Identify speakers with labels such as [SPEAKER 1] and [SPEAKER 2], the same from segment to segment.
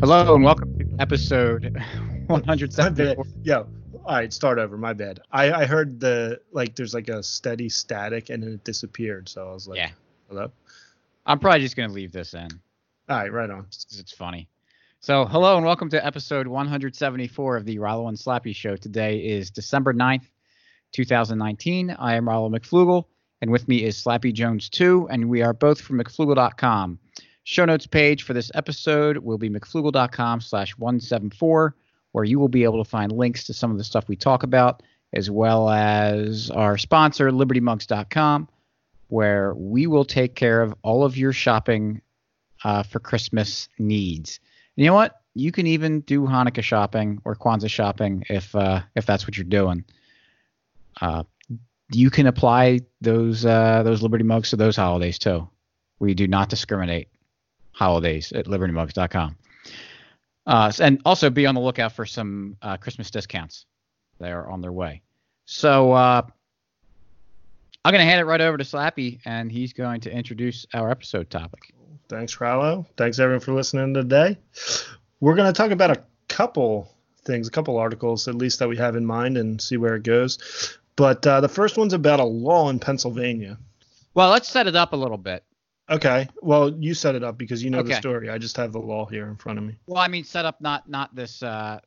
[SPEAKER 1] Hello and welcome to episode
[SPEAKER 2] My
[SPEAKER 1] 174.
[SPEAKER 2] Yo, all right, start over. My bad. I I heard the like there's like a steady static and then it disappeared. So I was like,
[SPEAKER 1] Yeah.
[SPEAKER 2] hello.
[SPEAKER 1] I'm probably just going to leave this in
[SPEAKER 2] All right, right on.
[SPEAKER 1] it's funny. So, hello and welcome to episode 174 of the Rollo and Slappy Show. Today is December 9th, 2019. I am Rollo McFloogle, and with me is Slappy Jones 2, and we are both from McFloogle.com. Show notes page for this episode will be McFloogle.com slash 174, where you will be able to find links to some of the stuff we talk about, as well as our sponsor, LibertyMugs.com, where we will take care of all of your shopping uh, for Christmas needs. And you know what? You can even do Hanukkah shopping or Kwanzaa shopping if uh, if that's what you're doing. Uh, you can apply those uh, those Liberty mugs to those holidays too. We do not discriminate holidays at libertymugs.com. Uh, and also be on the lookout for some uh, Christmas discounts. They're on their way. So uh, I'm going to hand it right over to Slappy, and he's going to introduce our episode topic.
[SPEAKER 2] Thanks, Rollo. Thanks everyone for listening today. We're gonna talk about a couple things, a couple articles at least that we have in mind, and see where it goes. But uh, the first one's about a law in Pennsylvania.
[SPEAKER 1] Well, let's set it up a little bit.
[SPEAKER 2] Okay. Well, you set it up because you know the story. I just have the law here in front of me.
[SPEAKER 1] Well, I mean, set up not not this uh,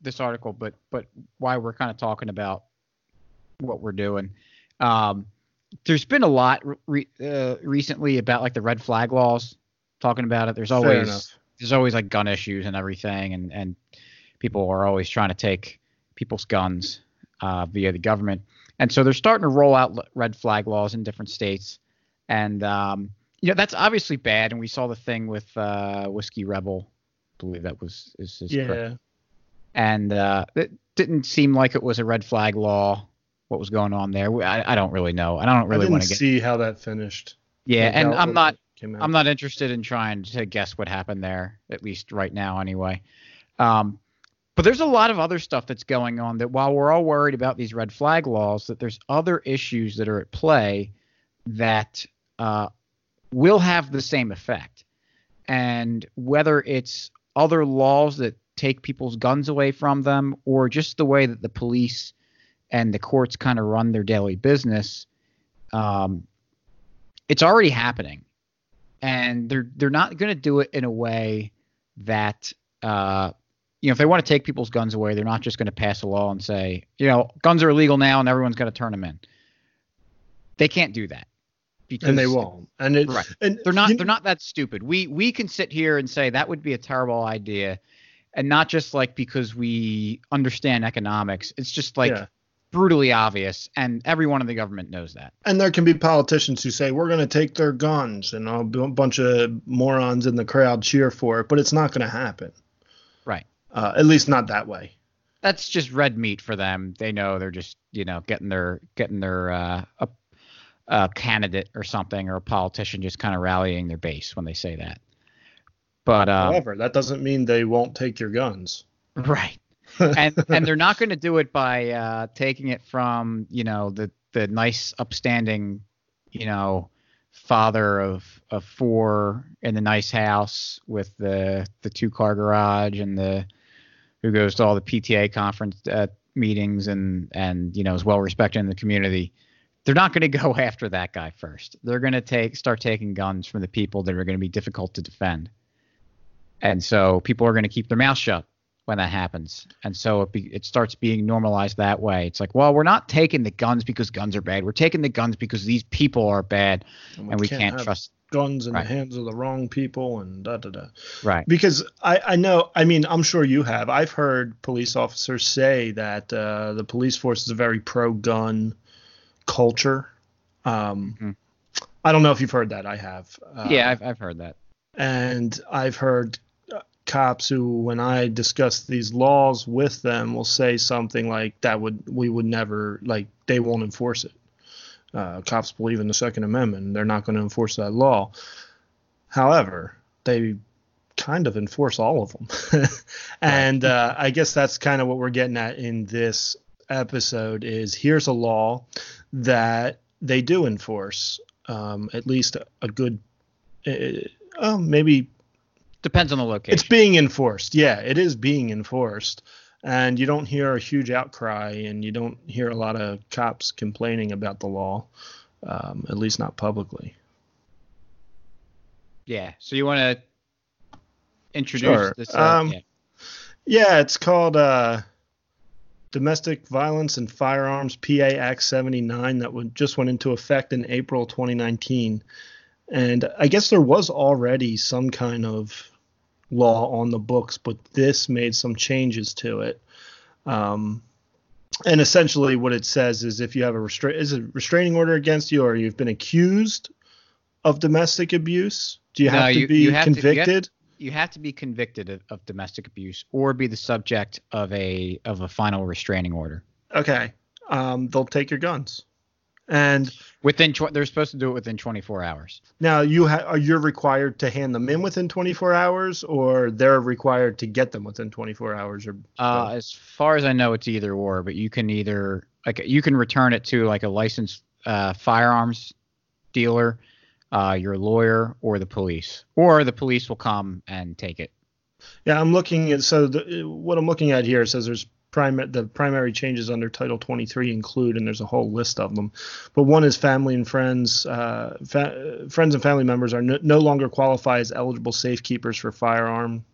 [SPEAKER 1] this article, but but why we're kind of talking about what we're doing. Um, there's been a lot re- uh, recently about like the red flag laws, talking about it. There's always there's always like gun issues and everything, and and people are always trying to take people's guns uh, via the government, and so they're starting to roll out l- red flag laws in different states, and um, you know that's obviously bad. And we saw the thing with uh, whiskey rebel, I believe that was is, is correct.
[SPEAKER 2] Yeah.
[SPEAKER 1] and uh, it didn't seem like it was a red flag law. What was going on there? I, I don't really know. and I don't really want to get.
[SPEAKER 2] see how that finished.
[SPEAKER 1] Yeah,
[SPEAKER 2] Like,
[SPEAKER 1] and I'm not. I'm not interested in trying to guess what happened there, at least right now, anyway. Um, but there's a lot of other stuff that's going on that while we're all worried about these red flag laws, that there's other issues that are at play that uh, will have the same effect. And whether it's other laws that take people's guns away from them or just the way that the police and the courts kind of run their daily business, um, it's already happening and they're they're not going to do it in a way that uh, you know if they want to take people's guns away, they're not just going to pass a law and say you know guns are illegal now and everyone's going to turn them in. They can't do that because
[SPEAKER 2] and they won't. And it,
[SPEAKER 1] Right.
[SPEAKER 2] and
[SPEAKER 1] They're not they're not that stupid. We we can sit here and say that would be a terrible idea, and not just like because we understand economics. It's just like
[SPEAKER 2] Yeah.
[SPEAKER 1] brutally obvious, and everyone in the government knows that.
[SPEAKER 2] And there can be politicians who say we're going to take their guns, and a bunch of morons in the crowd cheer for it, but it's not going to happen.
[SPEAKER 1] Right.
[SPEAKER 2] Uh, at least not that way.
[SPEAKER 1] that's just red meat for them. They know they're just you know getting their getting their uh, a, candidate or something or a politician just kind of rallying their base when they say that. But um,
[SPEAKER 2] However, that doesn't mean they won't take your guns.
[SPEAKER 1] right, and and they're not going to do it by uh, taking it from you know the the nice upstanding you know father of of four in the nice house with the the two car garage and the who goes to all the PTA conference uh, meetings and and you know is well respected in the community. They're not going to go after that guy first. They're going to take start taking guns from the people that are going to be difficult to defend. And so people are going to keep their mouth shut when that happens. And so it, be, it starts being normalized that way. It's like, well, we're not taking the guns because guns are bad. We're taking the guns because these people are bad and we can't
[SPEAKER 2] have
[SPEAKER 1] trust.
[SPEAKER 2] guns in
[SPEAKER 1] Right.
[SPEAKER 2] the hands of the wrong people and da da da.
[SPEAKER 1] Right.
[SPEAKER 2] Because I, I know, I mean, I'm sure you have. I've heard police officers say that uh, the police force is a very pro gun culture. Um,
[SPEAKER 1] Mhm.
[SPEAKER 2] I don't know if you've heard that. I have. Uh,
[SPEAKER 1] yeah, I've, I've heard that.
[SPEAKER 2] and I've heard uh, cops who, when I discuss these laws with them, will say something like that would we would never like they won't enforce it. Uh, cops believe in the Second Amendment; they're not going to enforce that law. However, they kind of enforce all of them, and uh, I guess that's kind of what we're getting at in this episode. Is here's a law that they do enforce, um, at least a, a good uh, oh, maybe
[SPEAKER 1] Depends on the location.
[SPEAKER 2] It's being enforced. Yeah, it is being enforced. And you don't hear a huge outcry and you don't hear a lot of cops complaining about the law, um, at least not publicly.
[SPEAKER 1] Yeah. So you want to introduce
[SPEAKER 2] Sure.
[SPEAKER 1] this? Uh,
[SPEAKER 2] Um,
[SPEAKER 1] yeah.
[SPEAKER 2] Yeah, it's called uh, Domestic Violence and Firearms PA Act 79 that would, just went into effect in April 2019. And I guess there was already some kind of law on the books, but this made some changes to it. Um, and essentially, what it says is if you have a restra- is a restraining order against you, or you've been accused of domestic abuse, do you
[SPEAKER 1] No,
[SPEAKER 2] have to
[SPEAKER 1] you-
[SPEAKER 2] be
[SPEAKER 1] you have to- you have-
[SPEAKER 2] convicted?
[SPEAKER 1] You have to be convicted of, of domestic abuse or be the subject of a of a final restraining order.
[SPEAKER 2] okay, um, they'll take your guns. And
[SPEAKER 1] Within tw- they're supposed to do it within 24 hours.
[SPEAKER 2] now you ha- are you're required to hand them in within 24 hours, or they're required to get them within 24 hours, or
[SPEAKER 1] Uh, as far as I know, it's either or, but you can either like you can return it to like a licensed uh, firearms dealer, uh, your lawyer, or the police, or the police will come and take it.
[SPEAKER 2] yeah. I'm looking at so the, what I'm looking at here says there's prime the primary changes under Title 23 include, and there's a whole list of them. But one is family and friends. Uh, fa- friends and family members are no, no longer qualify as eligible safekeepers for firearm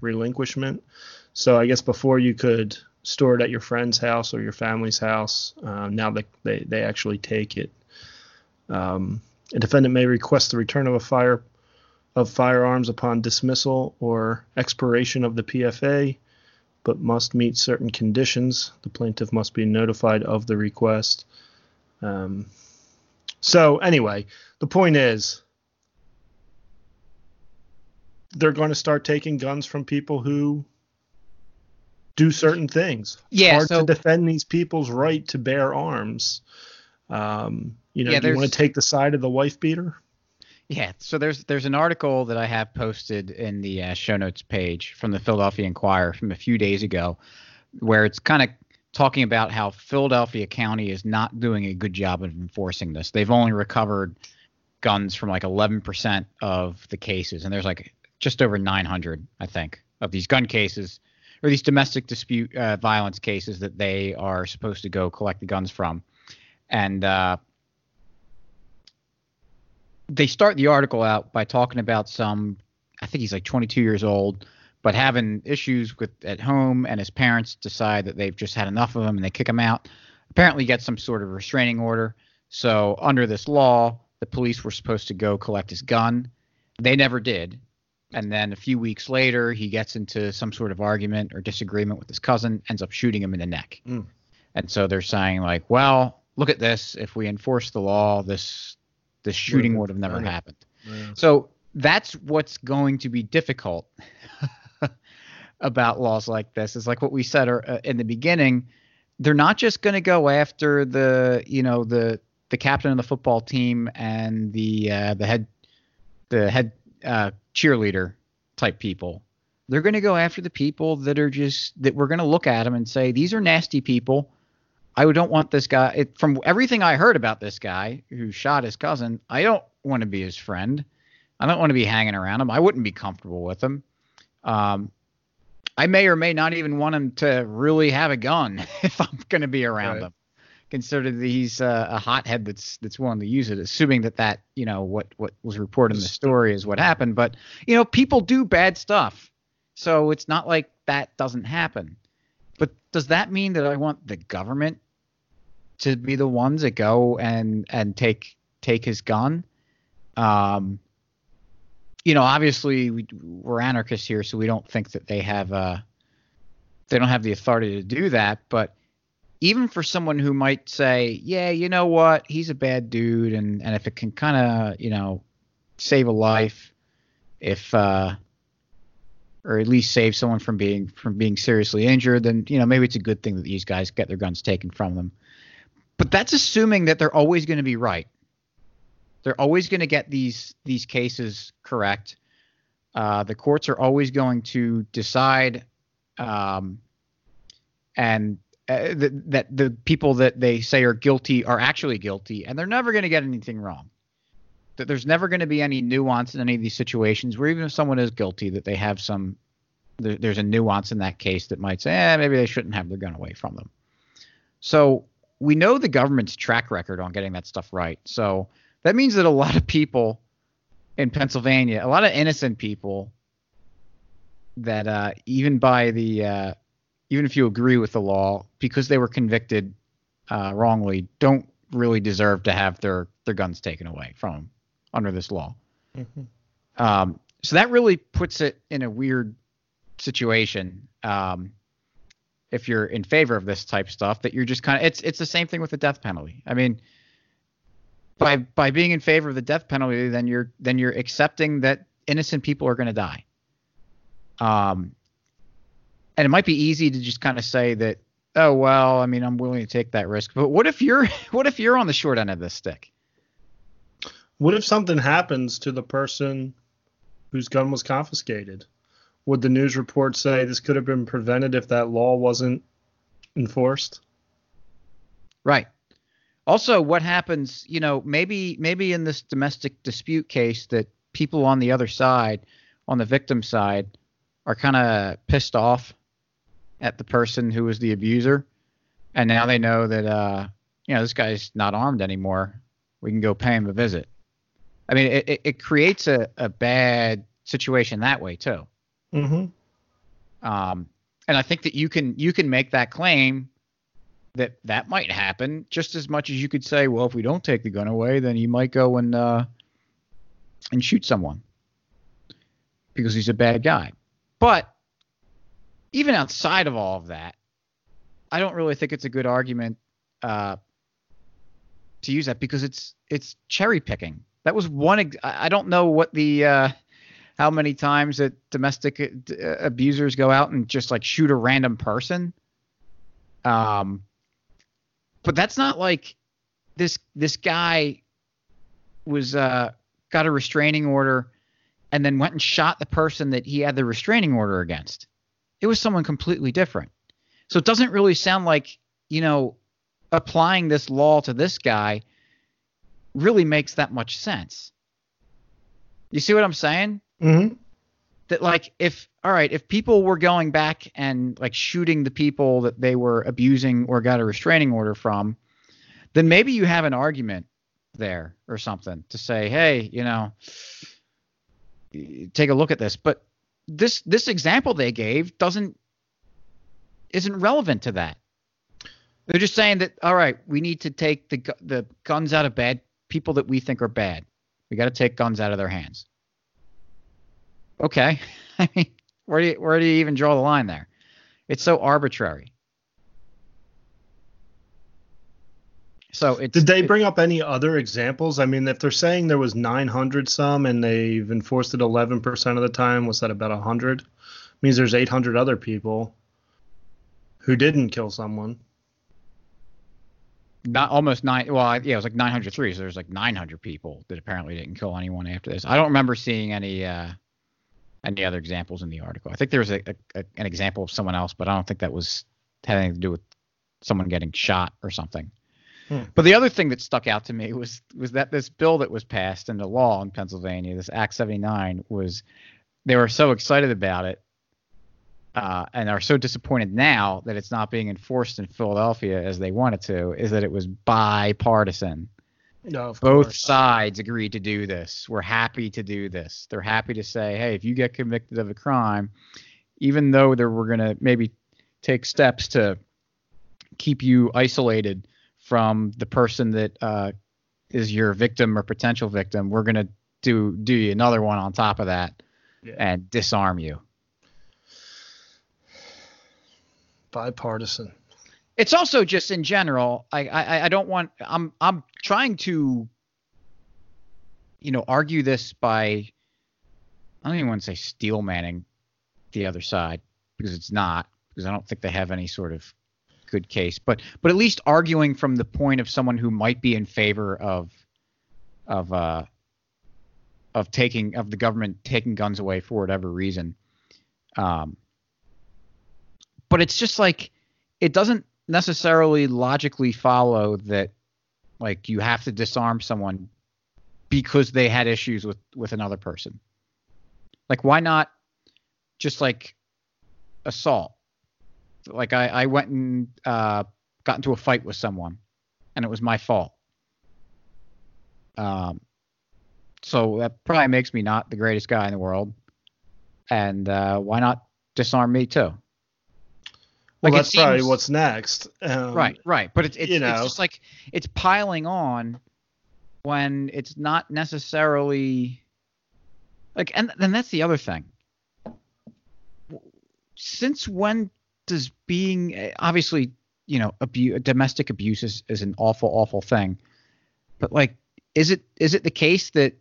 [SPEAKER 2] relinquishment. So I guess before you could store it at your friend's house or your family's house, uh, now that they, they actually take it. Um, a defendant may request the return of a fire of firearms upon dismissal or expiration of the PFA, but must meet certain conditions. The plaintiff must be notified of the request. Um, so anyway, the point is they're going to start taking guns from people who do certain things.
[SPEAKER 1] Yeah,
[SPEAKER 2] Hard
[SPEAKER 1] so-
[SPEAKER 2] to defend these people's right to bear arms. Um, you know,
[SPEAKER 1] Yeah,
[SPEAKER 2] do you want to take the side of the wife beater?
[SPEAKER 1] Yeah, so there's there's an article that I have posted in the uh, show notes page from the Philadelphia Inquirer from a few days ago, where it's kind of talking about how Philadelphia County is not doing a good job of enforcing this. They've only recovered guns from like 11% of the cases, and there's like just over 900, I think, of these gun cases or these domestic dispute uh, violence cases that they are supposed to go collect the guns from, and uh, they start the article out by talking about some I think he's like 22 years old, but having issues with at home, and his parents decide that they've just had enough of him and they kick him out. Apparently, gets some sort of restraining order. So under this law, the police were supposed to go collect his gun. They never did. And then a few weeks later, he gets into some sort of argument or disagreement with his cousin, ends up shooting him in the neck.
[SPEAKER 2] Mm.
[SPEAKER 1] And so they're saying like, well, look at this. If we enforce the law, this this shooting would have never
[SPEAKER 2] prevented.
[SPEAKER 1] happened. So that's what's going to be difficult about laws like this. Is like what we said uh, in the beginning. They're not just going to go after the you know the the captain of the football team and the uh, the head the head uh, cheerleader type people. They're going to go after the people that are just that we're going to look at them and say these are nasty people. I don't want this guy. It, from everything I heard about this guy who shot his cousin, I don't want to be his friend. I don't want to be hanging around him. I wouldn't be comfortable with him. Um, I may or may not even want him to really have a gun if I'm going to be around
[SPEAKER 2] Right.
[SPEAKER 1] him. Consider that he's uh, a hothead that's that's willing to use it, assuming that that you know what what was reported in the story is what happened. But you know, people do bad stuff, so it's not like that doesn't happen. Does that mean that I want the government to be the ones that go and and take take his gun? Um, you know, obviously we, we're anarchists here, so we don't think that they have uh they don't have the authority to do that. But even for someone who might say, yeah, you know what, he's a bad dude, and and if it can kind of you know save a life, if uh or at least save someone from being from being seriously injured, then you know maybe it's a good thing that these guys get their guns taken from them. But that's assuming that they're always going to be right. They're always going to get these these cases correct. Uh, the courts are always going to decide, um, and uh, th- that the people that they say are guilty are actually guilty, and they're never going to get anything wrong. That there's never going to be any nuance in any of these situations where even if someone is guilty, that they have some, there, there's a nuance in that case that might say, eh, maybe they shouldn't have their gun away from them. So we know the government's track record on getting that stuff right. So that means that a lot of people in Pennsylvania, a lot of innocent people that uh, even by the uh, even if you agree with the law because they were convicted uh, wrongly, don't really deserve to have their their guns taken away from them under this law. Mm-hmm. Um, so that really puts it in a weird situation. Um, if you're in favor of this type stuff, that you're just kind of it's it's the same thing with the death penalty. I mean, by by being in favor of the death penalty, then you're then you're accepting that innocent people are going to die. Um, and it might be easy to just kind of say that, oh well, I mean, I'm willing to take that risk. But what if you're what if you're on the short end of this stick?
[SPEAKER 2] What if something happens to the person whose gun was confiscated? Would the news report say this could have been prevented if that law wasn't enforced?
[SPEAKER 1] Right. Also, what happens, you know, maybe maybe in this domestic dispute case that people on the other side, on the victim side, are kind of pissed off at the person who was the abuser, and now they know that uh, you know this guy's not armed anymore. We can go pay him a visit. I mean, it, it, creates a, a bad situation that way too.
[SPEAKER 2] Mm-hmm.
[SPEAKER 1] Um, and I think that you can you can make that claim that that might happen just as much as you could say, well, if we don't take the gun away, then he might go and uh, and shoot someone because he's a bad guy. But even outside of all of that, I don't really think it's a good argument uh, to use that because it's it's cherry picking. That was one. I don't know what the uh, how many times that domestic uh, abusers go out and just like shoot a random person. Um, but that's not like this this guy was uh got a restraining order and then went and shot the person that he had the restraining order against. It was someone completely different. So it doesn't really sound like, you know, applying this law to this guy really makes that much sense. You see what I'm saying?
[SPEAKER 2] Mm-hmm.
[SPEAKER 1] That like if all right, if people were going back and like shooting the people that they were abusing or got a restraining order from, then maybe you have an argument there or something to say, hey, you know, take a look at this. But this this example they gave doesn't isn't relevant to that. They're just saying that all right, we need to take the the guns out of bad people that we think are bad. We got to take guns out of their hands. Okay, I mean, where do you, where do you even draw the line there? It's so arbitrary. So
[SPEAKER 2] did they bring up any other examples? I mean, if they're saying there was 900 some and they've enforced it 11% of the time, was that about 100? Means there's 800 other people who didn't kill someone.
[SPEAKER 1] Not almost nine. Well, yeah, it was like 903. So there's like 900 people that apparently didn't kill anyone after this. I don't remember seeing any uh, any other examples in the article. I think there was a, a, an example of someone else, but I don't think that was had anything to do with someone getting shot or something. Hmm. But the other thing that stuck out to me was was that this bill that was passed into law in Pennsylvania, this Act 79, was they were so excited about it uh, and are so disappointed now that it's not being enforced in Philadelphia as they wanted to, is that it was bipartisan.
[SPEAKER 2] No,
[SPEAKER 1] Both
[SPEAKER 2] course.
[SPEAKER 1] sides agreed to do this. We're happy to do this. They're happy to say, hey, if you get convicted of a crime, even though were going to maybe take steps to keep you isolated from the person that uh, is your victim or potential victim, we're gonna do do you another one on top of that yeah. and disarm you.
[SPEAKER 2] Bipartisan.
[SPEAKER 1] It's also just in general. I, I I don't want. I'm I'm trying to, you know, argue this by. I don't even want to say steel manning the other side because it's not because I don't think they have any sort of good case, but but at least arguing from the point of someone who might be in favor of of uh of taking of the government taking guns away for whatever reason. Um, but it's just like it doesn't necessarily logically follow that like you have to disarm someone because they had issues with with another person. Like why not just like assault? Like I I went and uh, got into a fight with someone, and it was my fault. Um, so that probably makes me not the greatest guy in the world. And uh, why not disarm me too?
[SPEAKER 2] Well,
[SPEAKER 1] Like,
[SPEAKER 2] that's probably what's next. Um,
[SPEAKER 1] right, right. But it's it's,
[SPEAKER 2] you
[SPEAKER 1] it's just like it's piling on when it's not necessarily like and then that's the other thing. Since when does being obviously, you know, abuse domestic abuse is, is an awful, awful thing. But like is it is it the case that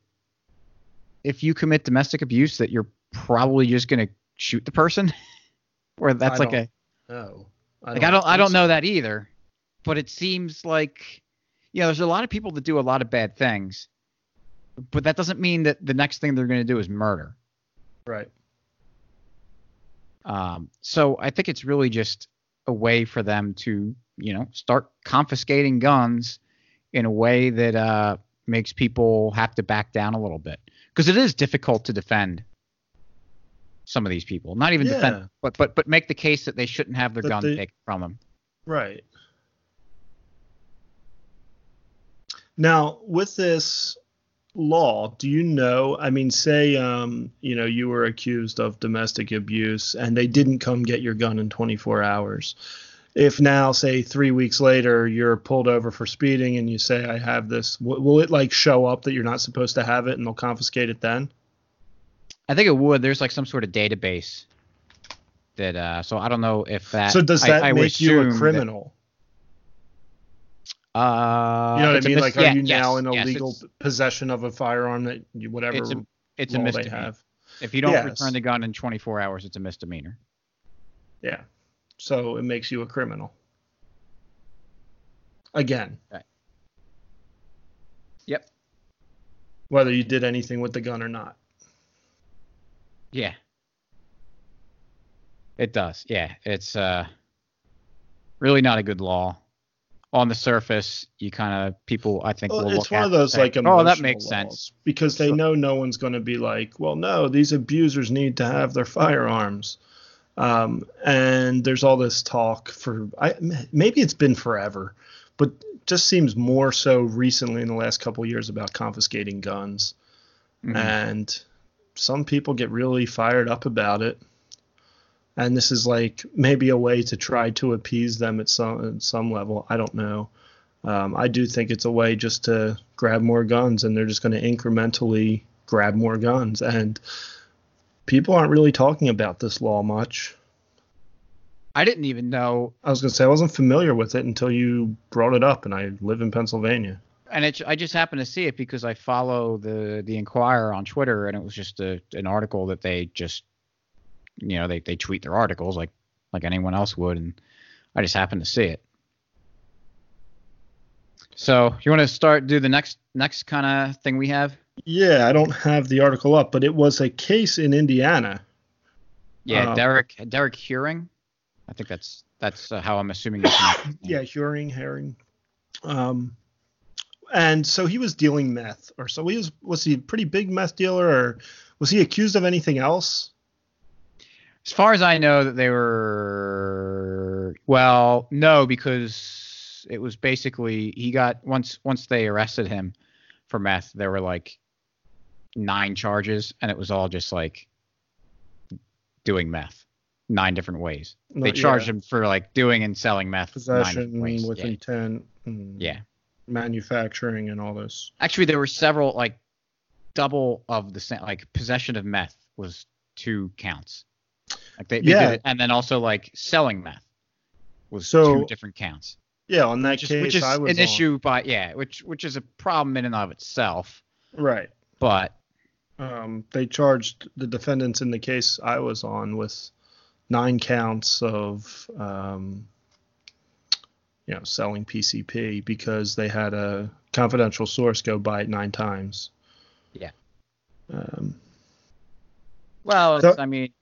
[SPEAKER 1] if you commit domestic abuse that you're probably just gonna shoot the person? or that's
[SPEAKER 2] I
[SPEAKER 1] like a
[SPEAKER 2] don't- No.
[SPEAKER 1] like I don't I don't know that either, but it seems like you know there's a lot of people that do a lot of bad things, but that doesn't mean that the next thing they're going to do is murder.
[SPEAKER 2] Right.
[SPEAKER 1] Um, so I think it's really just a way for them to you know start confiscating guns in a way that uh, makes people have to back down a little bit because it is difficult to defend some of these people. Not even
[SPEAKER 2] Yeah.
[SPEAKER 1] defend, but but but make the case that they shouldn't have their
[SPEAKER 2] That
[SPEAKER 1] gun
[SPEAKER 2] they-
[SPEAKER 1] taken from them.
[SPEAKER 2] Right. Now, with this law, do you know? I mean, say, um, you know, you were accused of domestic abuse and they didn't come get your gun in 24 hours. If now, say, three weeks later, you're pulled over for speeding and you say, I have this, w- will it like show up that you're not supposed to have it and they'll confiscate it then?
[SPEAKER 1] I think it would. There's like some sort of database that. Uh, so I don't know if that.
[SPEAKER 2] so, does that
[SPEAKER 1] I would
[SPEAKER 2] make you a
[SPEAKER 1] assume that-
[SPEAKER 2] criminal?
[SPEAKER 1] uh,
[SPEAKER 2] you know what I mean?
[SPEAKER 1] mis-
[SPEAKER 2] like, are
[SPEAKER 1] yeah,
[SPEAKER 2] you
[SPEAKER 1] yes,
[SPEAKER 2] now in
[SPEAKER 1] yes,
[SPEAKER 2] illegal
[SPEAKER 1] it's-
[SPEAKER 2] possession of a firearm that you, whatever
[SPEAKER 1] It's a it's a misdemeanor.
[SPEAKER 2] have?
[SPEAKER 1] If you don't
[SPEAKER 2] Yes.
[SPEAKER 1] return the gun in 24 hours, it's a misdemeanor.
[SPEAKER 2] Yeah. So it makes you a criminal. Again.
[SPEAKER 1] Right. Yep.
[SPEAKER 2] Whether you did anything with the gun or not.
[SPEAKER 1] Yeah. It does. Yeah. It's uh really not a good law. On the surface, you kind of people I think
[SPEAKER 2] Well,
[SPEAKER 1] will
[SPEAKER 2] it's one of those
[SPEAKER 1] say,
[SPEAKER 2] like
[SPEAKER 1] oh that makes sense.
[SPEAKER 2] because they
[SPEAKER 1] Sure.
[SPEAKER 2] know no one's going to be like, well, no, these abusers need to have their firearms. Um, and there's all this talk for I, maybe it's been forever, but just seems more so recently in the last couple of years about confiscating guns.
[SPEAKER 1] Mhm.
[SPEAKER 2] and some people get really fired up about it. And this is like maybe a way to try to appease them at some at some level. I don't know. Um, i do think it's a way just to grab more guns and they're just going to incrementally grab more guns. And people aren't really talking about this law much.
[SPEAKER 1] I didn't even know
[SPEAKER 2] i was going to say i wasn't familiar with it until you brought it up and i live in pennsylvania
[SPEAKER 1] and it, I just happened to see it because I follow the the Inquirer on Twitter, and it was just a, an article that they just, you know, they, they tweet their articles like like anyone else would, and I just happened to see it. So you want to start do the next next kind of thing we have?
[SPEAKER 2] yeah i don't have the article up but it was a case in indiana
[SPEAKER 1] Yeah,
[SPEAKER 2] Uh,
[SPEAKER 1] Derek Derek Heuring. I think that's that's uh, how I'm assuming. you pronounce his name.
[SPEAKER 2] yeah, Heuring, Herring. Um, and so he was dealing meth, or so he was. Was he a pretty big meth dealer, or was he accused of anything else?
[SPEAKER 1] As far as I know, that they were well, no, because it was basically he got once once they arrested him for meth, there were like nine charges, and it was all just like doing meth, nine different ways. They charged him for like doing and selling meth nine
[SPEAKER 2] possession
[SPEAKER 1] ways.
[SPEAKER 2] with
[SPEAKER 1] yeah.
[SPEAKER 2] intent, and
[SPEAKER 1] yeah.
[SPEAKER 2] Manufacturing, and all this.
[SPEAKER 1] Actually, there were several like double of the same like possession of meth was two counts. Like they, they
[SPEAKER 2] Yeah.
[SPEAKER 1] did it, and then also like selling meth was
[SPEAKER 2] So-
[SPEAKER 1] two different counts.
[SPEAKER 2] Yeah, on that
[SPEAKER 1] Which is,
[SPEAKER 2] case,
[SPEAKER 1] which is
[SPEAKER 2] I was
[SPEAKER 1] an
[SPEAKER 2] on.
[SPEAKER 1] issue by yeah, which which is a problem in and of itself.
[SPEAKER 2] Right.
[SPEAKER 1] But
[SPEAKER 2] Um, they charged the defendants in the case I was on with nine counts of, um, you know, selling PCP because they had a confidential source go buy it nine times.
[SPEAKER 1] Yeah.
[SPEAKER 2] Um,
[SPEAKER 1] well,
[SPEAKER 2] So-
[SPEAKER 1] I mean,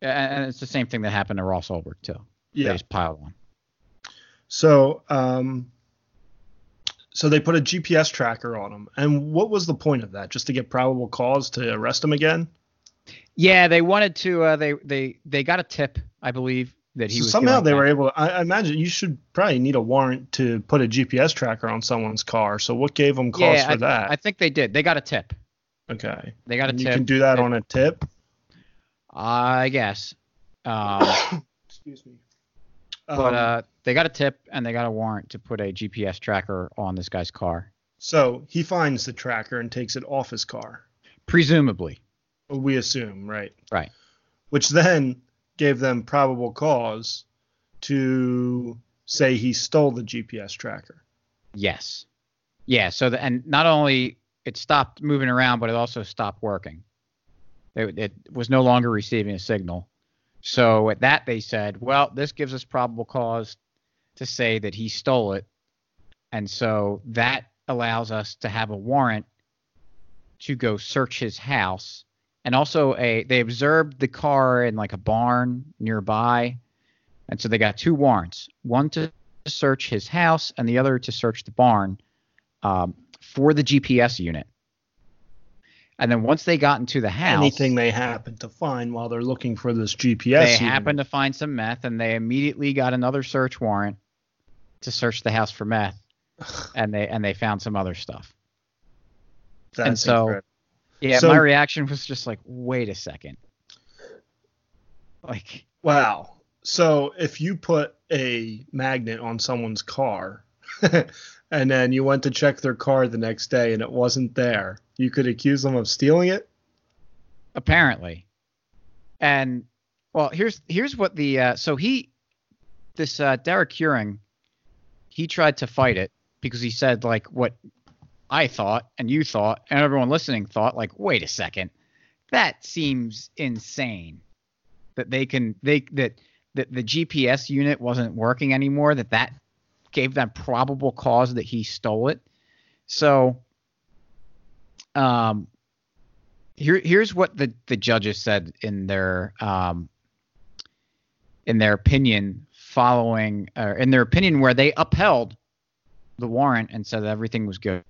[SPEAKER 1] and it's the same thing that happened to Ross Ulbricht too. They
[SPEAKER 2] yeah.
[SPEAKER 1] just piled on.
[SPEAKER 2] So, um, So they put a GPS tracker on him. And what was the point of that? Just to get probable cause to arrest him again?
[SPEAKER 1] Yeah, they wanted to. Uh, they they they got a tip, I believe, that he
[SPEAKER 2] So
[SPEAKER 1] was
[SPEAKER 2] somehow they
[SPEAKER 1] that.
[SPEAKER 2] were able. I, I imagine you should probably need a warrant to put a GPS tracker on someone's car. So what gave them cause
[SPEAKER 1] yeah,
[SPEAKER 2] for
[SPEAKER 1] I,
[SPEAKER 2] that?
[SPEAKER 1] I think they did. They got a tip.
[SPEAKER 2] okay.
[SPEAKER 1] They got a
[SPEAKER 2] And you can do that
[SPEAKER 1] They-
[SPEAKER 2] on a tip.
[SPEAKER 1] I guess. Um,
[SPEAKER 2] Excuse me.
[SPEAKER 1] but
[SPEAKER 2] Um,
[SPEAKER 1] uh, they got a tip and they got a warrant to put a GPS tracker on this guy's car,
[SPEAKER 2] so he finds the tracker and takes it off his car.
[SPEAKER 1] presumably.
[SPEAKER 2] We assume, right?
[SPEAKER 1] Right.
[SPEAKER 2] Which then gave them probable cause to say he stole the GPS tracker.
[SPEAKER 1] Yes. Yeah. So the, and not only it stopped moving around, but it also stopped working. It, it was no longer receiving a signal. So at that they said, well, this gives us probable cause to say that he stole it, and so that allows us to have a warrant to go search his house. And also a they observed the car in like a barn nearby. And so they got two warrants. One to search his house and the other to search the barn um, for the GPS unit. And then once they got into the house,
[SPEAKER 2] Anything they happen to find while they're looking for this GPS.
[SPEAKER 1] they happened to find some meth and they immediately got another search warrant to search the house for meth. And they and they found some other stuff.
[SPEAKER 2] That's
[SPEAKER 1] and so-
[SPEAKER 2] incredible.
[SPEAKER 1] Yeah,
[SPEAKER 2] So-
[SPEAKER 1] my reaction was just like, wait a second. Like,
[SPEAKER 2] Wow. So if you put a magnet on someone's car and then you went to check their car the next day and it wasn't there, you could accuse them of stealing it?
[SPEAKER 1] apparently. And well, here's here's what the uh, so he this uh, Derek Heuring he tried to fight it because he said like what I thought and you thought and everyone listening thought like wait a second that seems insane that they can they that that the GPS unit wasn't working anymore that that gave them probable cause that he stole it so um here here's what the the judges said in their um in their opinion following or in their opinion where they upheld the warrant and said everything was good.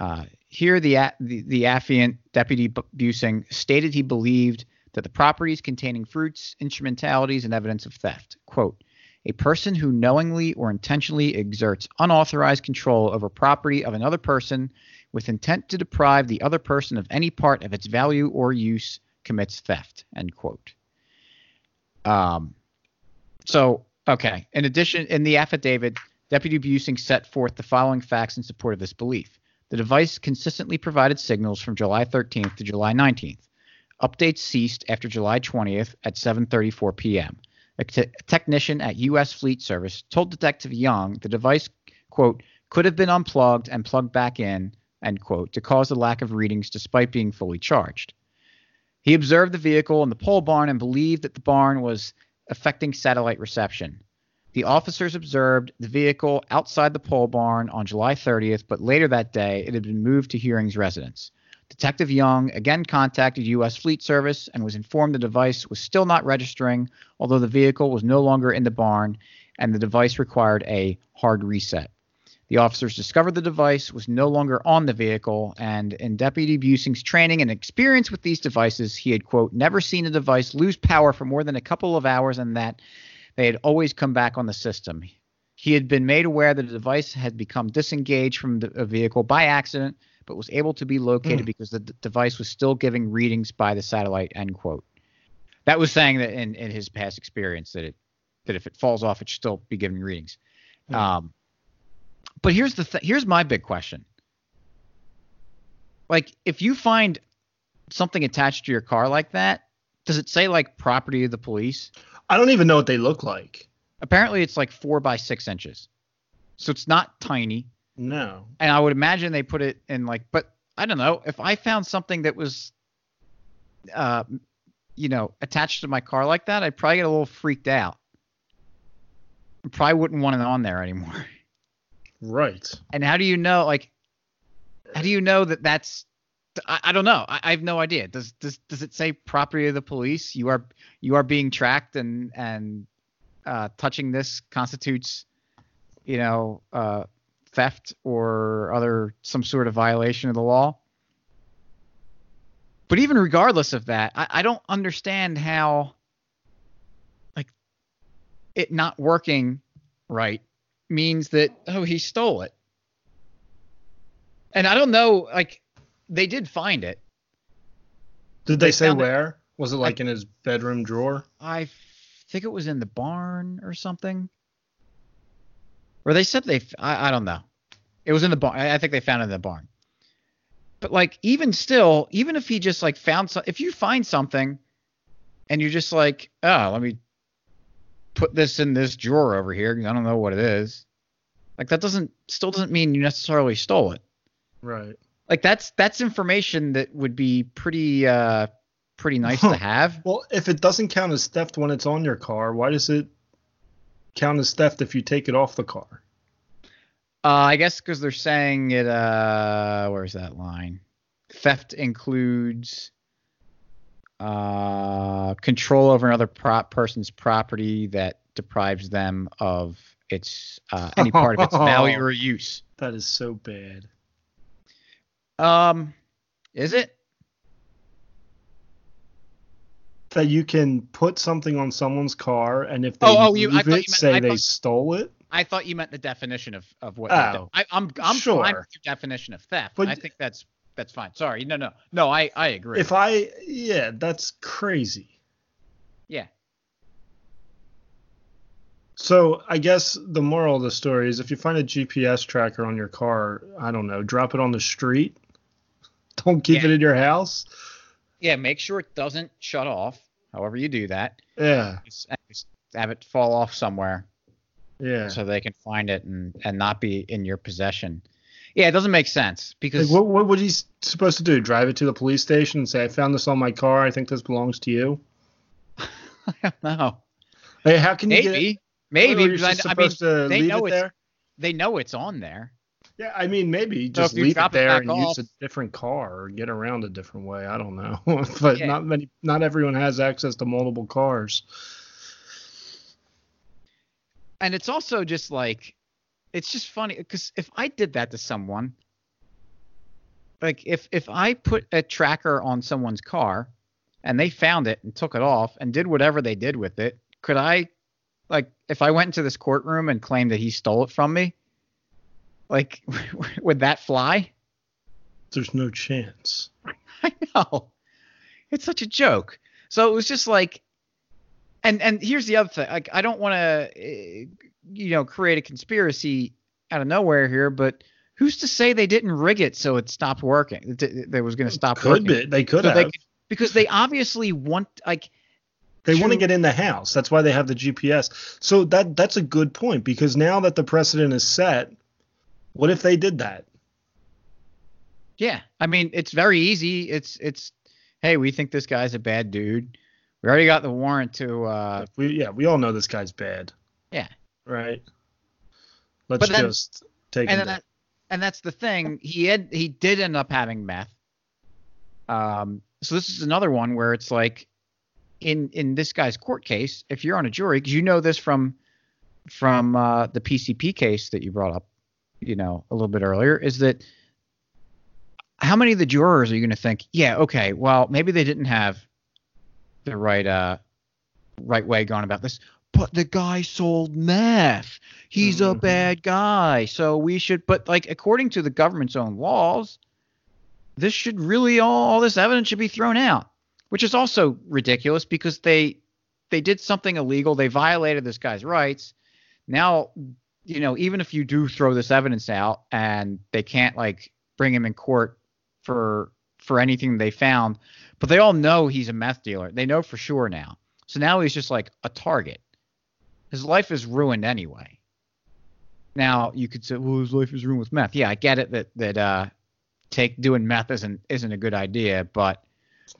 [SPEAKER 1] Uh, here the, the the affiant deputy Busing stated he believed that the properties containing fruits, instrumentalities, and evidence of theft. Quote, a person who knowingly or intentionally exerts unauthorized control over property of another person with intent to deprive the other person of any part of its value or use commits theft end quote um so okay in addition in the affidavit deputy busing set forth the following facts in support of this belief the device consistently provided signals from july 13th to july 19th updates ceased after july 20th at 7.34 p.m a te- technician at u.s fleet service told detective young the device quote could have been unplugged and plugged back in end quote, to cause the lack of readings despite being fully charged. He observed the vehicle in the pole barn and believed that the barn was affecting satellite reception. The officers observed the vehicle outside the pole barn on July 30th, but later that day it had been moved to Heuring's residence. Detective Young again contacted U.S. Fleet Service and was informed the device was still not registering, although the vehicle was no longer in the barn and the device required a hard reset. The officers discovered the device was no longer on the vehicle, and in Deputy Busing's training and experience with these devices, he had, quote, never seen a device lose power for more than a couple of hours and that they had always come back on the system. He had been made aware that the device had become disengaged from the a vehicle by accident, but was able to be located
[SPEAKER 2] Hmm.
[SPEAKER 1] because the d- device was still giving readings by the satellite, end quote. That was saying that in, in his past experience that it that if it falls off, it should still be giving readings.
[SPEAKER 2] Hmm.
[SPEAKER 1] Um, but here's the th- here's my big question. Like, if you find something attached to your car like that, does it say like property of the police?
[SPEAKER 2] I don't even know what they look like.
[SPEAKER 1] Apparently, it's like four by six inches, so it's not tiny.
[SPEAKER 2] No.
[SPEAKER 1] And I would imagine they put it in like, but I don't know. If I found something that was, uh, you know, attached to my car like that, I'd probably get a little freaked out. I probably wouldn't want it on there anymore.
[SPEAKER 2] Right.
[SPEAKER 1] And how do you know, like, how do you know that that's? I, I don't know. I, I have no idea. Does does does it say property of the police? You are you are being tracked and and uh, touching this constitutes, you know, uh, theft or other some sort of violation of the law. But even regardless of that, I, I don't understand how like it not working right means that oh he stole it. And I don't know, like they did find it.
[SPEAKER 2] Did they,
[SPEAKER 1] They
[SPEAKER 2] say
[SPEAKER 1] found it-
[SPEAKER 2] where? Was it like in his bedroom drawer?
[SPEAKER 1] I think it was in the barn or something. Or they said they, I, I don't know. It was in the barn. I I think they found it in the barn. But like, even still, even if he just like found some, if you find something and you're just like, oh, let me put this in this drawer over here. I don't know what it is. Like that doesn't, still doesn't mean you necessarily stole it.
[SPEAKER 2] Right.
[SPEAKER 1] Like that's, that's information that would be pretty, uh, pretty nice to have.
[SPEAKER 2] Well, if it doesn't count as theft when it's on your car, why does it count as theft if you take it off the car?
[SPEAKER 1] Uh, I guess because they're saying it. Uh, where's that line? Theft includes uh, control over another prop person's property that deprives them of its uh, any part of its value or use.
[SPEAKER 2] That is so bad.
[SPEAKER 1] Um, is it?
[SPEAKER 2] That you can put something on someone's car, and if they
[SPEAKER 1] Oh, oh, you- I
[SPEAKER 2] leave
[SPEAKER 1] you
[SPEAKER 2] it,
[SPEAKER 1] meant-
[SPEAKER 2] say
[SPEAKER 1] I
[SPEAKER 2] they
[SPEAKER 1] thought-
[SPEAKER 2] stole it.
[SPEAKER 1] I thought you meant the definition of of what.
[SPEAKER 2] Oh,
[SPEAKER 1] I, I'm I'm
[SPEAKER 2] sure.
[SPEAKER 1] fine with your definition of theft.
[SPEAKER 2] But-
[SPEAKER 1] I think that's that's fine. Sorry, no, no, no. I I agree.
[SPEAKER 2] If I, yeah, that's crazy.
[SPEAKER 1] yeah.
[SPEAKER 2] So I guess the moral of the story is if you find a GPS tracker on your car, I don't know, drop it on the street. Don't keep
[SPEAKER 1] Yeah.
[SPEAKER 2] it in your house.
[SPEAKER 1] Yeah, make sure it doesn't shut off. However you do that,
[SPEAKER 2] Yeah,
[SPEAKER 1] just, just have it fall off somewhere
[SPEAKER 2] yeah.
[SPEAKER 1] so they can find it and and not be in your possession. Yeah, it doesn't make sense
[SPEAKER 2] Like,
[SPEAKER 1] because
[SPEAKER 2] what what would he supposed to do? Drive it to the police station and say, "I found this on my car. I think this belongs to you."
[SPEAKER 1] I don't know.
[SPEAKER 2] Hey, how can you get?
[SPEAKER 1] Maybe,
[SPEAKER 2] It?
[SPEAKER 1] maybe
[SPEAKER 2] Or you're
[SPEAKER 1] because
[SPEAKER 2] just
[SPEAKER 1] I, I mean
[SPEAKER 2] supposed to
[SPEAKER 1] they
[SPEAKER 2] leave
[SPEAKER 1] know
[SPEAKER 2] it
[SPEAKER 1] it's
[SPEAKER 2] there.
[SPEAKER 1] they know it's on there.
[SPEAKER 2] Yeah, I mean, maybe just
[SPEAKER 1] you
[SPEAKER 2] leave it
[SPEAKER 1] drop it
[SPEAKER 2] there and
[SPEAKER 1] off-
[SPEAKER 2] use a different car or get around a different way. I don't know, but
[SPEAKER 1] Yeah.
[SPEAKER 2] not many, not everyone has access to multiple cars.
[SPEAKER 1] And it's also just like it's just funny because if I did that to someone, like if if I put a tracker on someone's car and they found it and took it off and did whatever they did with it, could I like if I went into this courtroom and claimed that he stole it from me, like would that fly?
[SPEAKER 2] There's no chance.
[SPEAKER 1] I know. It's such a joke. So it was just like and and here's the other thing. Like I don't want to eh, you know create a conspiracy out of nowhere here, but who's to say they didn't rig it so it stopped working? It was going to stop
[SPEAKER 2] Could
[SPEAKER 1] working.
[SPEAKER 2] be. They could
[SPEAKER 1] So
[SPEAKER 2] have.
[SPEAKER 1] they
[SPEAKER 2] They,
[SPEAKER 1] could- because they obviously want like They
[SPEAKER 2] want to
[SPEAKER 1] to-
[SPEAKER 2] get in the house. That's why they have the GPS. So that that's a good point because now that the precedent is set, what if they did that?
[SPEAKER 1] yeah. I mean, it's very easy. It's it's hey, we think this guy's a bad dude. We already got the warrant to uh
[SPEAKER 2] we yeah, we all know this guy's bad.
[SPEAKER 1] Yeah.
[SPEAKER 2] Right. Let's
[SPEAKER 1] then-
[SPEAKER 2] just take
[SPEAKER 1] and
[SPEAKER 2] him
[SPEAKER 1] that, and that's the thing. He had he did end up having meth. Um, so this is another one where it's like, in in this guy's court case, if you're on a jury, because you know this from from uh, the PCP case that you brought up, you know, a little bit earlier, is that how many of the jurors are you going to think, yeah, okay, well, maybe they didn't have the right uh right way going about this, but the guy sold meth. He's a
[SPEAKER 2] Mhm.
[SPEAKER 1] bad guy. So we should but like according to the government's own laws, this should really all, all this evidence should be thrown out, which is also ridiculous because they they did something illegal. They violated this guy's rights. Now, you know, even if you do throw this evidence out and they can't like bring him in court for for anything they found, but they all know he's a meth dealer. They know for sure now. So now he's just like a target. His life is ruined anyway. Now you could say, well, his life is ruined with meth. Yeah, I get it that that uh, take doing meth isn't isn't a good idea, but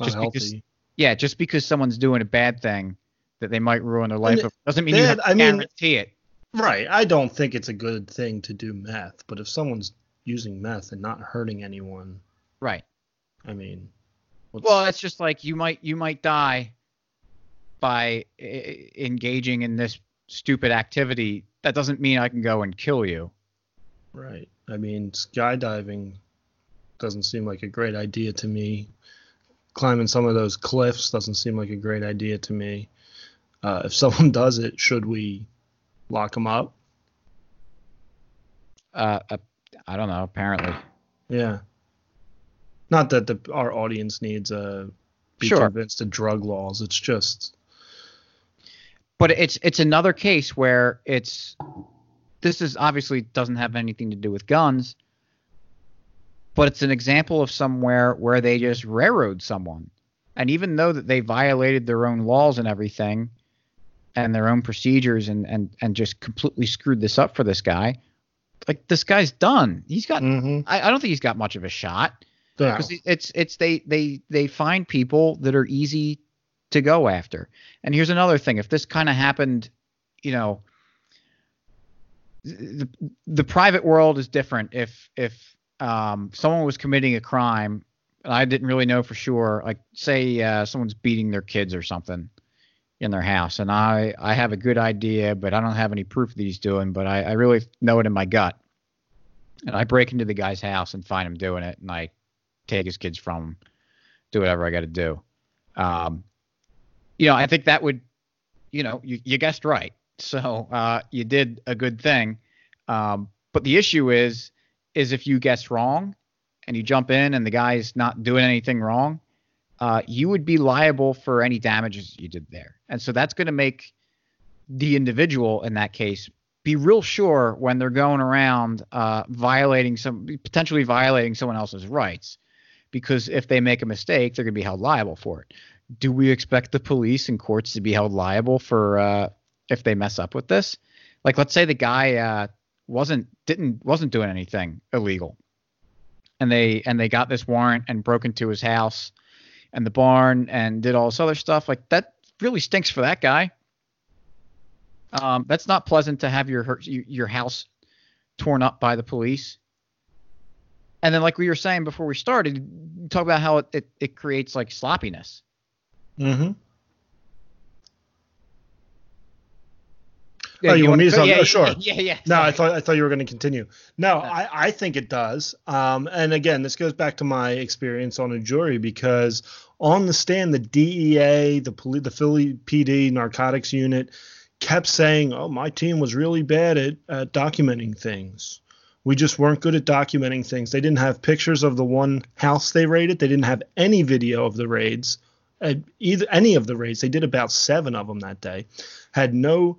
[SPEAKER 1] just
[SPEAKER 2] healthy.
[SPEAKER 1] because- yeah, just because someone's doing a bad thing that they might ruin their life of doesn't mean you have to
[SPEAKER 2] I mean-
[SPEAKER 1] guarantee it.
[SPEAKER 2] Right. I don't think it's a good thing to do meth, but if someone's using meth and not hurting anyone,
[SPEAKER 1] Right.
[SPEAKER 2] I mean, what's,
[SPEAKER 1] Well, it's just like you might you might die by e- engaging in this stupid activity. That doesn't mean I can go and kill you.
[SPEAKER 2] Right. I mean, skydiving doesn't seem like a great idea to me. Climbing some of those cliffs doesn't seem like a great idea to me. Uh, if someone does it, should we lock them up?
[SPEAKER 1] Uh, uh, I don't know. Apparently,
[SPEAKER 2] Yeah. Not that the our audience needs uh be
[SPEAKER 1] Sure.
[SPEAKER 2] convinced of drug laws. It's just
[SPEAKER 1] but it's it's another case where it's this is obviously doesn't have anything to do with guns, but it's an example of somewhere where they just railroad someone, and even though that they violated their own laws and everything, and their own procedures and and and just completely screwed this up for this guy, like this guy's done. He's got.
[SPEAKER 2] mhm.
[SPEAKER 1] I, I don't think he's got much of a shot.
[SPEAKER 2] No.
[SPEAKER 1] because it's it's they they they find people that are easy to go after. And here's another thing: if this kind of happened, you know, the the private world is different. If if um, someone was committing a crime and I didn't really know for sure, like say uh, someone's beating their kids or something in their house, and I I have a good idea, but I don't have any proof that he's doing, but I, I really know it in my gut. And I break into the guy's house and find him doing it, and I take his kids from him, do whatever I got to do. Um, you know, I think that would, you know, you, you guessed right. So uh, you did a good thing. Um, but the issue is, is if you guess wrong and you jump in and the guy's not doing anything wrong, uh, you would be liable for any damages you did there. And so that's going to make the individual in that case be real sure when they're going around uh, violating some, potentially violating someone else's rights because if they make a mistake, they're going to be held liable for it. Do we expect the police and courts to be held liable for uh, if they mess up with this? Like, let's say the guy uh, wasn't didn't wasn't doing anything illegal, and they and they got this warrant and broke into his house and the barn and did all this other stuff. Like that really stinks for that guy. Um, that's not pleasant to have your your house torn up by the police. And then, like we were saying before we started, talk about how it, it, it creates like sloppiness.
[SPEAKER 2] Mm-hmm. Oh, you want me to?
[SPEAKER 1] Yeah,
[SPEAKER 2] Oh, sure.
[SPEAKER 1] Yeah, yeah.
[SPEAKER 2] No, I thought I thought you were going to continue. No, I, I think it does. Um, and again, this goes back to my experience on a jury because on the stand, the DEA, the poli- the Philly PD narcotics unit, kept saying, "Oh, my team was really bad at, at documenting things. We just weren't good at documenting things. They didn't have pictures of the one house they raided. They didn't have any video of the raids, either any of the raids. They did about seven of them that day. Had no."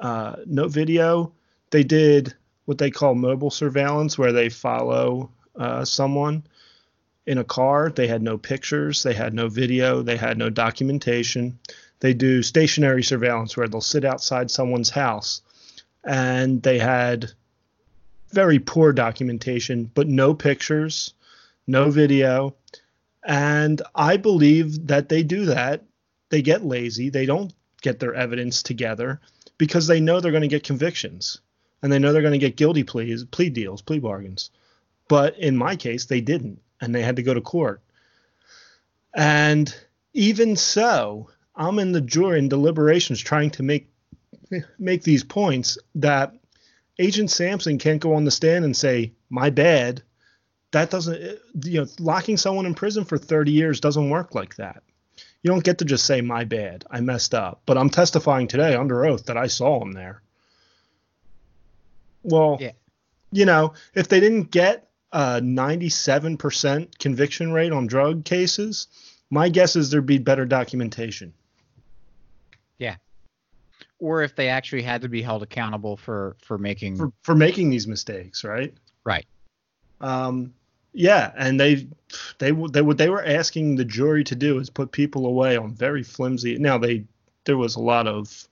[SPEAKER 2] Uh, no video. They did what they call mobile surveillance, where they follow uh, someone in a car. They had no pictures, they had no video, they had no documentation. They do stationary surveillance, where they'll sit outside someone's house, and they had very poor documentation, but no pictures, no video. And I believe that they do that. They get lazy. They don't get their evidence together because they know they're going to get convictions and they know they're going to get guilty pleas, plea deals, plea bargains. But in my case, they didn't, and they had to go to court. And even so, I'm in the jury in deliberations trying to make make these points that Agent Sampson can't go on the stand and say, "My bad." That doesn't, you know, locking someone in prison for 30 years doesn't work like that you don't get to just say my bad i messed up but i'm testifying today under oath that i saw him there well
[SPEAKER 1] Yeah.
[SPEAKER 2] you know if they didn't get a 97% conviction rate on drug cases my guess is there'd be better documentation Yeah.
[SPEAKER 1] or if they actually had to be held accountable for for making
[SPEAKER 2] for, for making these mistakes right
[SPEAKER 1] right.
[SPEAKER 2] um yeah and they they they what they were asking the jury to do is put people away on very flimsy now they there was a lot of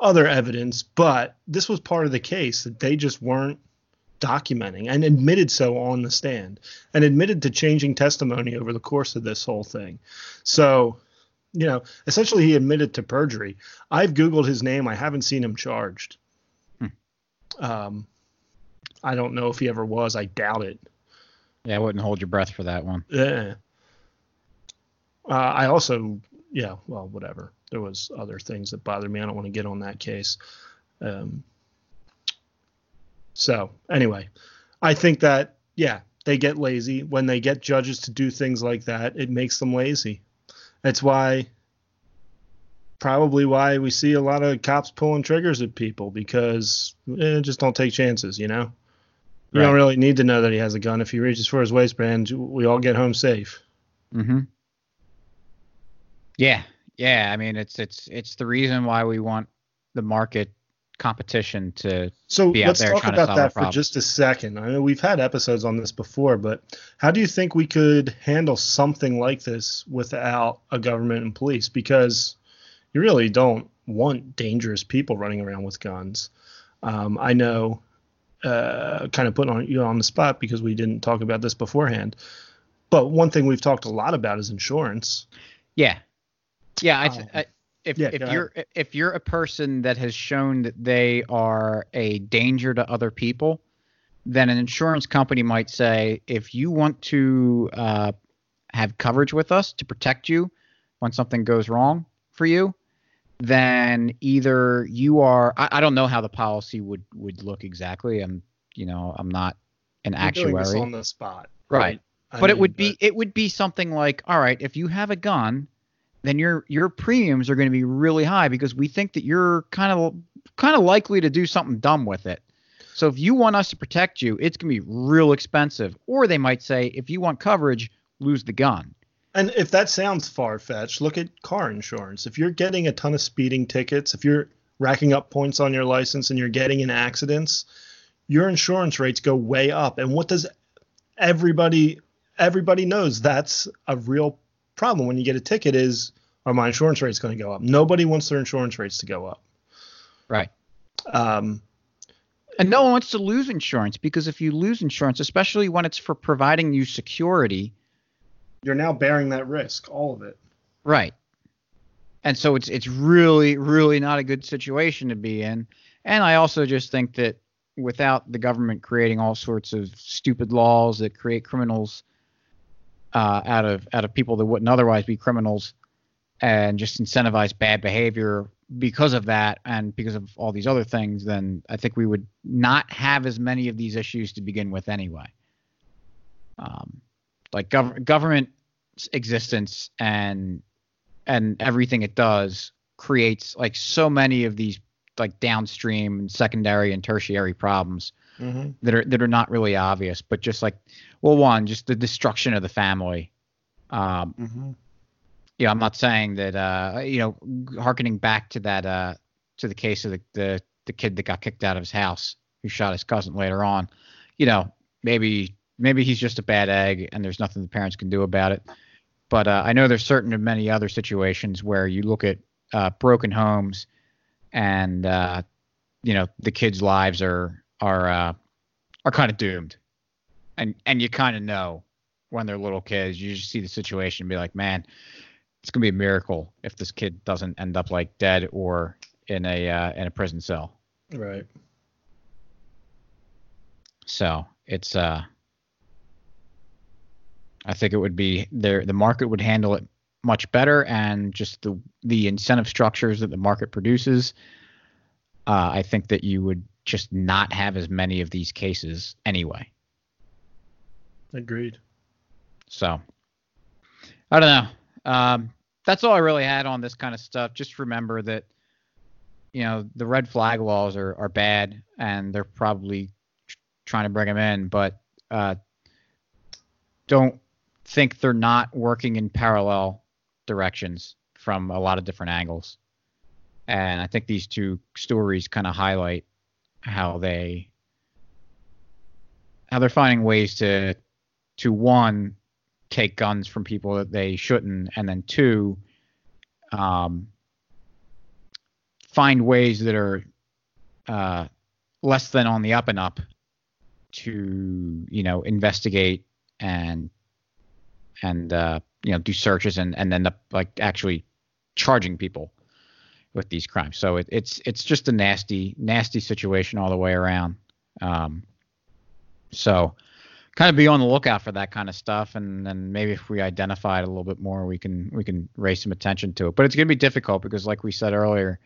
[SPEAKER 2] other evidence but this was part of the case that they just weren't documenting and admitted so on the stand and admitted to changing testimony over the course of this whole thing. So you know essentially he admitted to perjury. I've googled his name. I haven't seen him charged.
[SPEAKER 1] Hmm.
[SPEAKER 2] um i don't know if he ever was. I doubt it
[SPEAKER 1] Yeah, I wouldn't hold your breath for that one.
[SPEAKER 2] yeah. Uh, I also, yeah, well, whatever. There was other things that bothered me. I don't want to get on that case. Um, So anyway, I think that yeah, they get lazy when they get judges to do things like that. It makes them lazy. That's why probably why we see a lot of cops pulling triggers at people because eh, just don't take chances, you know. You
[SPEAKER 1] Right.
[SPEAKER 2] don't really need to know that he has a gun. If he reaches for his waistband, we all get home safe.
[SPEAKER 1] Mm-hmm. Yeah, yeah. I mean, it's it's it's the reason why we want the market competition to.
[SPEAKER 2] So
[SPEAKER 1] Be out
[SPEAKER 2] let's
[SPEAKER 1] there
[SPEAKER 2] talk
[SPEAKER 1] trying to
[SPEAKER 2] about
[SPEAKER 1] solve
[SPEAKER 2] that for just a second. I know we've had episodes on this before, but how do you think we could handle something like this without a government and police? Because you really don't want dangerous people running around with guns. Um, I know, uh, kind of putting on you on the spot because we didn't talk about this beforehand. But one thing we've talked a lot about is insurance.
[SPEAKER 1] Yeah, yeah. I, th-
[SPEAKER 2] Um,
[SPEAKER 1] I if
[SPEAKER 2] yeah,
[SPEAKER 1] if you're if you're a person that has shown that they are a danger to other people, then an insurance company might say, if you want to uh, have coverage with us to protect you when something goes wrong for you, then either you are I, I don't know how the policy would would look exactly. I'm you know I'm not an
[SPEAKER 2] this
[SPEAKER 1] actuary.
[SPEAKER 2] on the spot,
[SPEAKER 1] Right.
[SPEAKER 2] I
[SPEAKER 1] but it
[SPEAKER 2] mean,
[SPEAKER 1] would be it would be something like all right if you have a gun then your your premiums are going to be really high because we think that you're kind of kind of likely to do something dumb with it so if you want us to protect you it's going to be real expensive or they might say if you want coverage lose the gun
[SPEAKER 2] And if that sounds far fetched, look at car insurance. If you're getting a ton of speeding tickets, if you're racking up points on your license and you're getting in accidents, your insurance rates go way up. And what does everybody everybody knows that's a real problem when you get a ticket is are my insurance rates going to go up? Nobody wants their insurance rates to go up.
[SPEAKER 1] right
[SPEAKER 2] Um,
[SPEAKER 1] and no one wants to lose insurance because if you lose insurance especially when it's for providing you security
[SPEAKER 2] you're now bearing that risk, all of it.
[SPEAKER 1] Right. And so it's it's really really not a good situation to be in. And I also just think that without the government creating all sorts of stupid laws that create criminals uh, out of out of people that wouldn't otherwise be criminals, and just incentivize bad behavior because of that and because of all these other things, then I think we would not have as many of these issues to begin with anyway. Um, like gov- government existence and and everything it does creates like so many of these like downstream and secondary and tertiary problems
[SPEAKER 2] Mm-hmm.
[SPEAKER 1] that are that are not really obvious but just like well one just the destruction of the family um
[SPEAKER 2] Mm-hmm.
[SPEAKER 1] you know i'm not saying that uh you know harkening back to that uh to the case of the the, the kid that got kicked out of his house who shot his cousin later on you know maybe maybe he's just a bad egg and there's nothing the parents can do about it but uh, i know there's certain and many other situations where you look at uh, broken homes and uh you know the kids lives are are uh are kind of doomed and and you kind of know when they're little kids you just see the situation and be like man it's gonna be a miracle if this kid doesn't end up like dead or in a uh, in a prison cell.
[SPEAKER 2] Right.
[SPEAKER 1] So it's uh, I think it would be there. The market would handle it much better, and just the the incentive structures that the market produces. Uh, I think that you would just not have as many of these cases anyway.
[SPEAKER 2] Agreed.
[SPEAKER 1] So I don't know. Um, that's all I really had on this kind of stuff. Just remember that you know the red flag laws are are bad, and they're probably tr- trying to bring them in, but uh, don't think they're not working in parallel directions from a lot of different angles. And I think these two stories kind of highlight how they how they're finding ways to to one take guns from people that they shouldn't, and then two, um, find ways that are uh, less than on the up and up to you know investigate and and uh, you know do searches and and end up like actually charging people with these crimes. So it, it's it's just a nasty nasty situation all the way around. Um, so kind of be on the lookout for that kind of stuff and then maybe if we identify it a little bit more we can we can raise some attention to it but it's going to be difficult because like we said earlier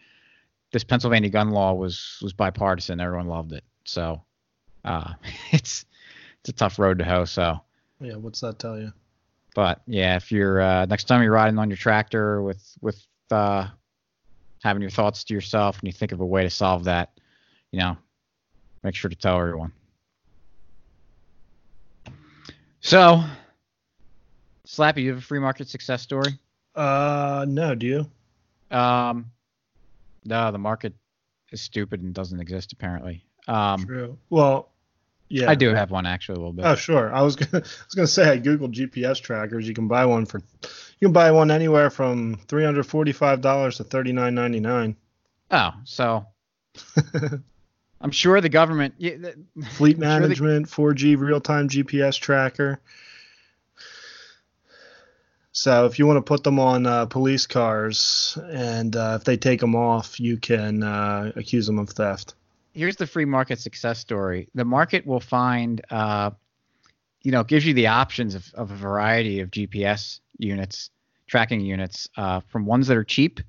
[SPEAKER 1] this pennsylvania gun law was was bipartisan everyone loved it so uh, it's it's a tough road to hoe. So,
[SPEAKER 2] Yeah, what's that tell you?
[SPEAKER 1] But yeah, if you're uh, next time you're riding on your tractor with with uh, having your thoughts to yourself and you think of a way to solve that, you know, make sure to tell everyone. So, Slappy, you have a free market success story?
[SPEAKER 2] Uh, no, do you?
[SPEAKER 1] Um, no, the market is stupid and doesn't exist apparently. Um,
[SPEAKER 2] True. Well, yeah.
[SPEAKER 1] I do have one actually a little bit.
[SPEAKER 2] Oh, sure. I was gonna, I was gonna say I googled GPS trackers. You can buy one for, you can buy one anywhere from three hundred forty-five dollars to thirty-nine ninety-nine.
[SPEAKER 1] Oh, so I'm sure the government. Yeah,
[SPEAKER 2] Fleet
[SPEAKER 1] I'm sure the-
[SPEAKER 2] management, 4G real-time GPS tracker. So if you want to put them on uh, police cars, and uh, if they take them off, you can uh, accuse them of theft.
[SPEAKER 1] Here's the free market success story. The market will find, uh, you know, gives you the options of, of a variety of GPS units, tracking units, uh, from ones that are cheap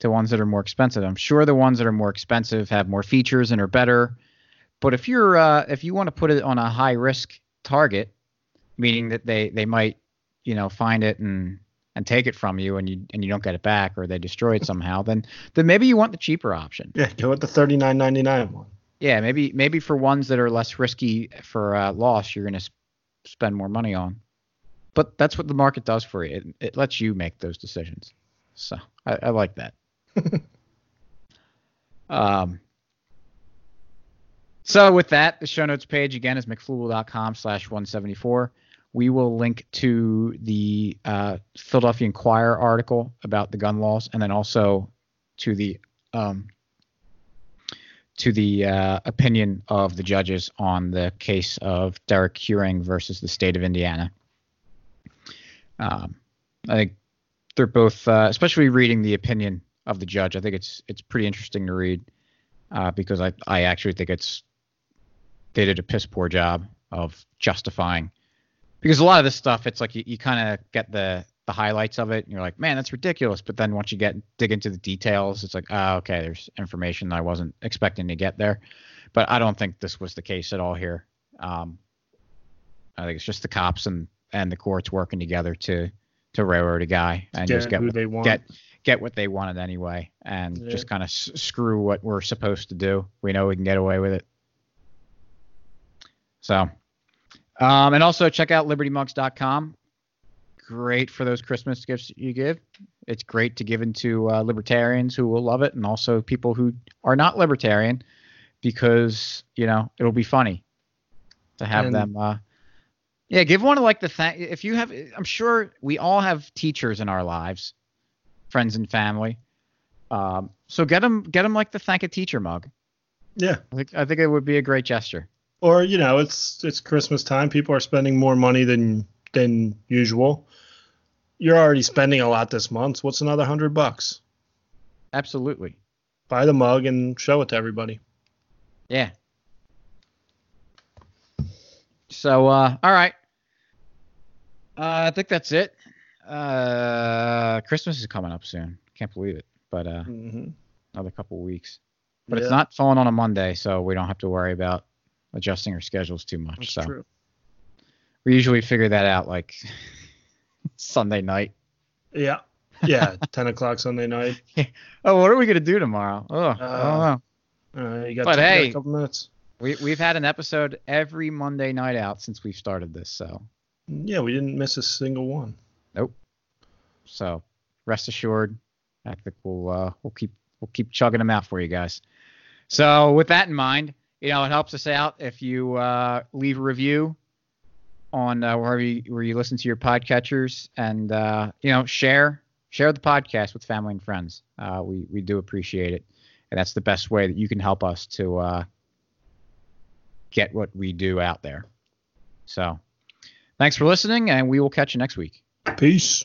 [SPEAKER 1] to ones that are more expensive. I'm sure the ones that are more expensive have more features and are better. But if you're uh, if you want to put it on a high risk target, meaning that they they might, you know, find it and and take it from you and you and you don't get it back or they destroy it somehow, then then maybe you want the cheaper option.
[SPEAKER 2] Yeah, go with the thirty-nine ninety-nine one.
[SPEAKER 1] Yeah, maybe maybe for ones that are less risky for uh, loss, you're going to sp- spend more money on. But that's what the market does for you. It, it lets you make those decisions. So I, I like that. um. So with that, the show notes page again is McFloogle.com slash 174. We will link to the uh, Philadelphia Inquirer article about the gun laws, and then also to the um, to the uh, opinion of the judges on the case of Derek Heuring versus the state of Indiana. Um, I think they're both, uh, especially reading the opinion of the judge. I think it's it's pretty interesting to read uh, because I I actually think it's they did a piss poor job of justifying because a lot of this stuff it's like you, you kind of get the the highlights of it and you're like man that's ridiculous. But then once you get dig into the details it's like oh okay there's information that i wasn't expecting to get there. But i don't think this was the case at all here. Um, i think it's just the cops and and the courts working together to to railroad a guy and
[SPEAKER 2] Get
[SPEAKER 1] just get what-
[SPEAKER 2] they want.
[SPEAKER 1] get get what they wanted anyway and
[SPEAKER 2] Yeah.
[SPEAKER 1] just kind of s- screw what we're supposed to do. We know we can get away with it. So um, and also check out libertymugs.com great for those christmas gifts you give. It's great to give into uh, libertarians who will love it and also people who are not libertarian because you know it'll be funny to have
[SPEAKER 2] And-
[SPEAKER 1] them uh, yeah give one of like the thank if you have i'm sure we all have teachers in our lives friends and family. Um, so get them get them like the thank a teacher mug.
[SPEAKER 2] Yeah.
[SPEAKER 1] I think, I think it would be a great gesture
[SPEAKER 2] Or you know, it's it's Christmas time. People are spending more money than than usual. You're already spending a lot this month. So what's another hundred bucks?
[SPEAKER 1] absolutely
[SPEAKER 2] Buy the mug and show it to everybody.
[SPEAKER 1] Yeah. So, uh, all right. Uh, I think that's it. Uh, Christmas is coming up soon. Can't believe it, but uh,
[SPEAKER 2] Mm-hmm.
[SPEAKER 1] another couple weeks. But it's not falling on a Monday, so we don't have to worry about adjusting our schedules too much.
[SPEAKER 2] That's
[SPEAKER 1] so
[SPEAKER 2] true.
[SPEAKER 1] we usually figure that out like Sunday night.
[SPEAKER 2] Yeah. Yeah. Ten o'clock Sunday night.
[SPEAKER 1] Oh, what are we gonna do tomorrow? Oh, I don't
[SPEAKER 2] Uh,
[SPEAKER 1] know.
[SPEAKER 2] Uh, you got,
[SPEAKER 1] But
[SPEAKER 2] got
[SPEAKER 1] hey-
[SPEAKER 2] a couple minutes.
[SPEAKER 1] We we've had an episode every Monday night out since we've started this, so
[SPEAKER 2] Yeah, we didn't miss a single one. Nope.
[SPEAKER 1] So rest assured, I think we'll uh, we'll keep we'll keep chugging them out for you guys. So with that in mind, you know it helps us out if you uh, leave a review on uh, wherever you, where you listen to your podcatchers and uh, you know share share the podcast with family and friends. Uh, we we do appreciate it, and that's the best way that you can help us to uh, get what we do out there. So thanks for listening, and we will catch you next week.
[SPEAKER 2] Peace.